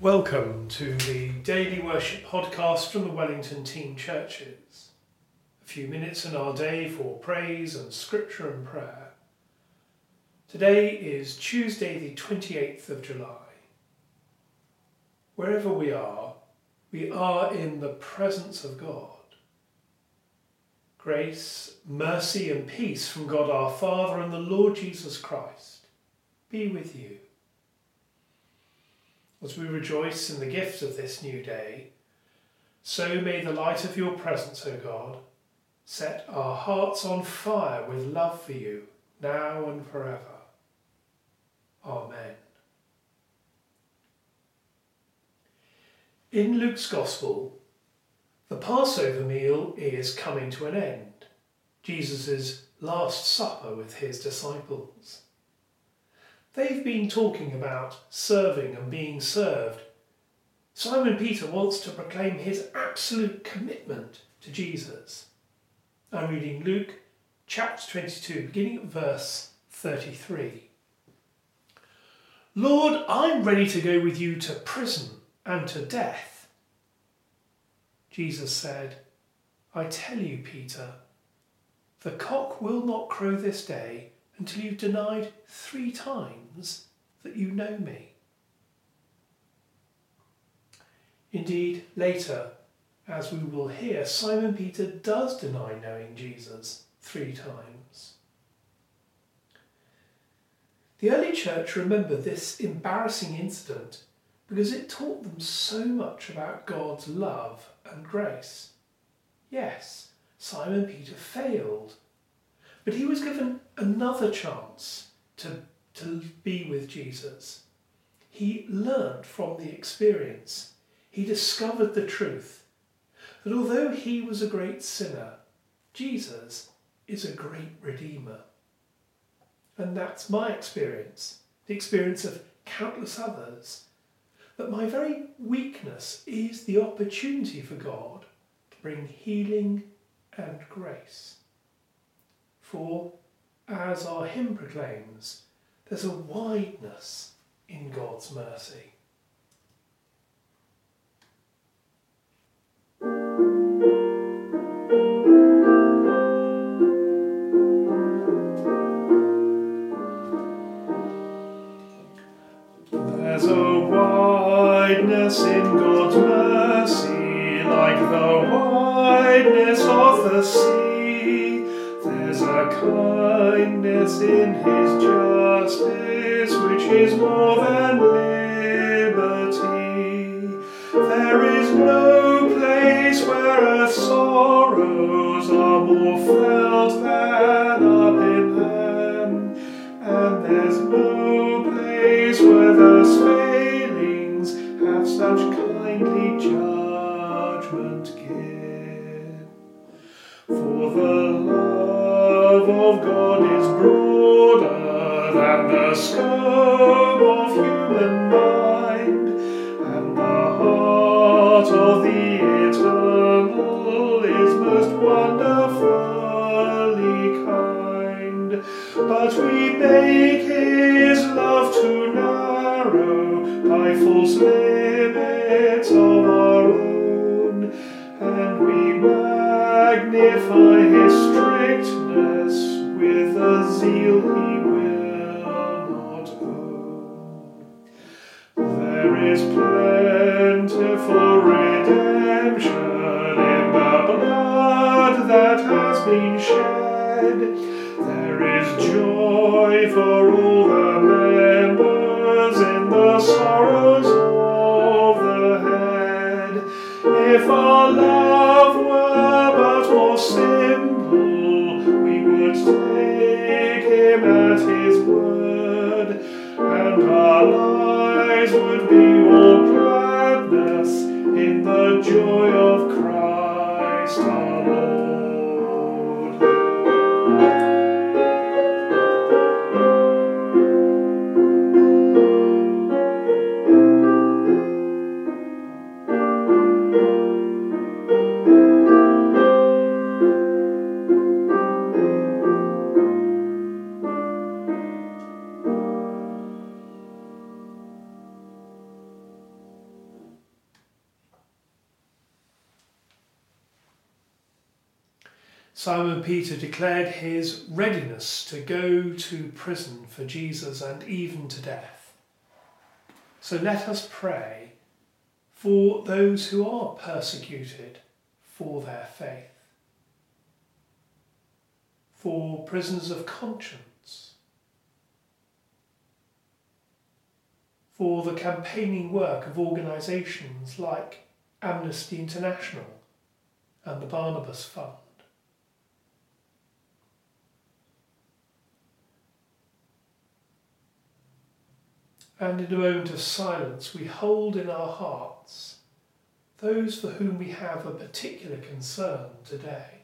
Welcome to the daily worship podcast from the Wellington Team Churches. A few minutes in our day for praise and scripture and prayer. Today is Tuesday, the 28th of July. Wherever we are, we are in the presence of God. Grace, mercy, and peace from God our Father and the Lord Jesus Christ be with you as we rejoice in the gift of this new day, so may the light of your presence, O God, set our hearts on fire with love for you, now and forever. Amen. In Luke's Gospel, the Passover meal is coming to an end, Jesus' last supper with his disciples. They've been talking about serving and being served. Simon Peter wants to proclaim his absolute commitment to Jesus. I'm reading Luke chapter 22, beginning at verse 33. Lord, I'm ready to go with you to prison and to death. Jesus said, I tell you, Peter, the cock will not crow this day until you've denied three times that you know me. Indeed, later, as we will hear, Simon Peter does deny knowing Jesus three times. The early church remember this embarrassing incident because it taught them so much about God's love and grace. Yes, Simon Peter failed but he was given another chance to, to be with Jesus. He learned from the experience. He discovered the truth that although he was a great sinner, Jesus is a great redeemer. And that's my experience, the experience of countless others. That my very weakness is the opportunity for God to bring healing and grace. For, as our hymn proclaims, there's a wideness in God's mercy. There's a wideness in God's mercy, like the wideness of the sea kindness in his justice, which is more than liberty. There is no place where earth's sorrows are more felt than up in heaven, and there's no place where those failings have such kindly judgment give. Of God is broader than the scope of human mind, and the heart of the eternal is most wonderfully kind. But we make his love too narrow by false limits of our own, and we magnify his strictness with a zeal he will not own. There is plentiful redemption in the blood that has been shed. There is joy for all the members in the sorrows of the head. If our love were but more simple, we would him at his word, and our lives would be all gladness in the joy of Christ Simon Peter declared his readiness to go to prison for Jesus and even to death. So let us pray for those who are persecuted for their faith, for prisoners of conscience, for the campaigning work of organisations like Amnesty International and the Barnabas Fund. And in a moment of silence, we hold in our hearts those for whom we have a particular concern today.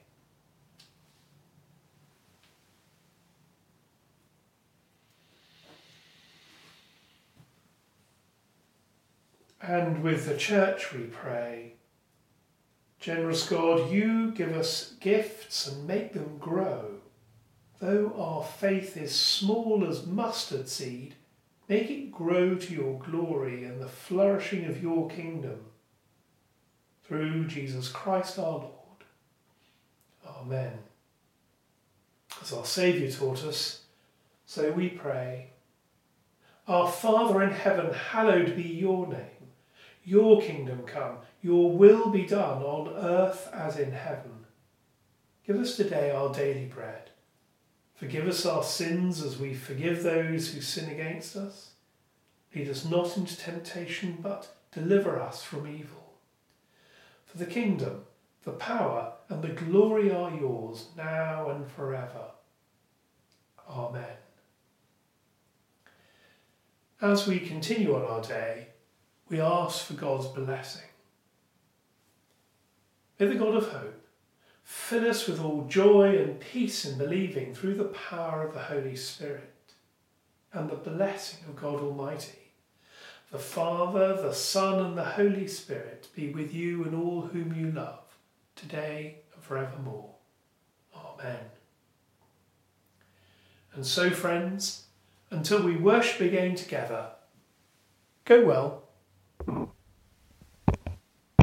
And with the church we pray, Generous God, you give us gifts and make them grow. Though our faith is small as mustard seed, Make it grow to your glory and the flourishing of your kingdom. Through Jesus Christ our Lord. Amen. As our Saviour taught us, so we pray. Our Father in heaven, hallowed be your name. Your kingdom come, your will be done on earth as in heaven. Give us today our daily bread Forgive us our sins as we forgive those who sin against us. Lead us not into temptation, but deliver us from evil. For the kingdom, the power, and the glory are yours, now and forever. Amen. As we continue on our day, we ask for God's blessing. May the God of hope Fill us with all joy and peace in believing through the power of the Holy Spirit and the blessing of God Almighty. The Father, the Son, and the Holy Spirit be with you and all whom you love, today and forevermore. Amen. And so, friends, until we worship again together, go well.